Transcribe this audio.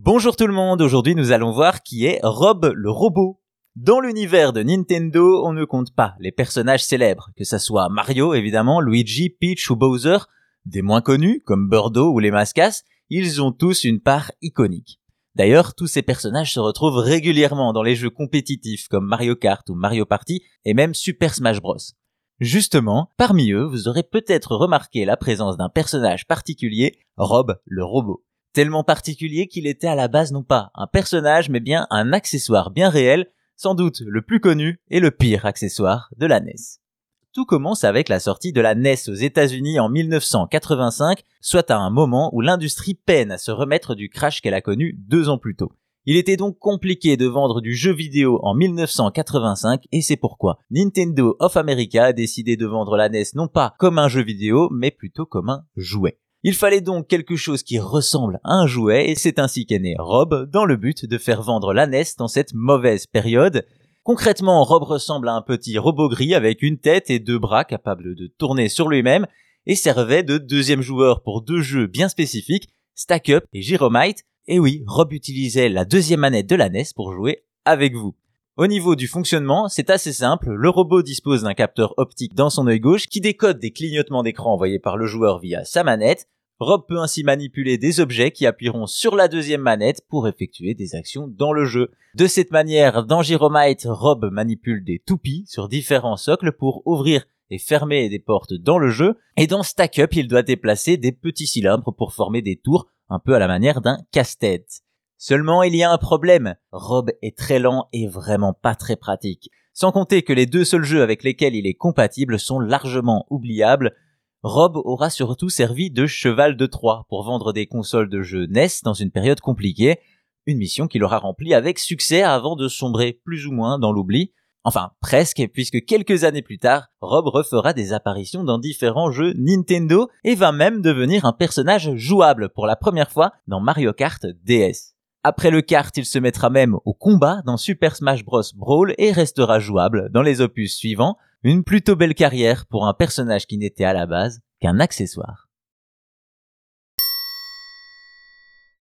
Bonjour tout le monde, aujourd'hui nous allons voir qui est Rob le robot. Dans l'univers de Nintendo, on ne compte pas les personnages célèbres, que ce soit Mario évidemment, Luigi, Peach ou Bowser, des moins connus comme Birdo ou les Mascas, ils ont tous une part iconique. D'ailleurs, tous ces personnages se retrouvent régulièrement dans les jeux compétitifs comme Mario Kart ou Mario Party et même Super Smash Bros. Justement, parmi eux, vous aurez peut-être remarqué la présence d'un personnage particulier, Rob le robot tellement particulier qu'il était à la base non pas un personnage mais bien un accessoire bien réel, sans doute le plus connu et le pire accessoire de la NES. Tout commence avec la sortie de la NES aux États-Unis en 1985, soit à un moment où l'industrie peine à se remettre du crash qu'elle a connu deux ans plus tôt. Il était donc compliqué de vendre du jeu vidéo en 1985 et c'est pourquoi Nintendo of America a décidé de vendre la NES non pas comme un jeu vidéo mais plutôt comme un jouet. Il fallait donc quelque chose qui ressemble à un jouet et c'est ainsi qu'est né Rob dans le but de faire vendre la NES dans cette mauvaise période. Concrètement, Rob ressemble à un petit robot gris avec une tête et deux bras capables de tourner sur lui-même et servait de deuxième joueur pour deux jeux bien spécifiques, Stack Up et Gyromite. Et oui, Rob utilisait la deuxième manette de la NES pour jouer avec vous. Au niveau du fonctionnement, c'est assez simple, le robot dispose d'un capteur optique dans son œil gauche qui décode des clignotements d'écran envoyés par le joueur via sa manette. Rob peut ainsi manipuler des objets qui appuieront sur la deuxième manette pour effectuer des actions dans le jeu. De cette manière, dans Gyromite, Rob manipule des toupies sur différents socles pour ouvrir et fermer des portes dans le jeu, et dans Stack Up, il doit déplacer des petits cylindres pour former des tours, un peu à la manière d'un casse-tête. Seulement, il y a un problème. Rob est très lent et vraiment pas très pratique. Sans compter que les deux seuls jeux avec lesquels il est compatible sont largement oubliables. Rob aura surtout servi de cheval de Troie pour vendre des consoles de jeux NES dans une période compliquée, une mission qu'il aura remplie avec succès avant de sombrer plus ou moins dans l'oubli. Enfin, presque, puisque quelques années plus tard, Rob refera des apparitions dans différents jeux Nintendo et va même devenir un personnage jouable pour la première fois dans Mario Kart DS. Après le kart, il se mettra même au combat dans Super Smash Bros. Brawl et restera jouable dans les opus suivants. Une plutôt belle carrière pour un personnage qui n'était à la base qu'un accessoire.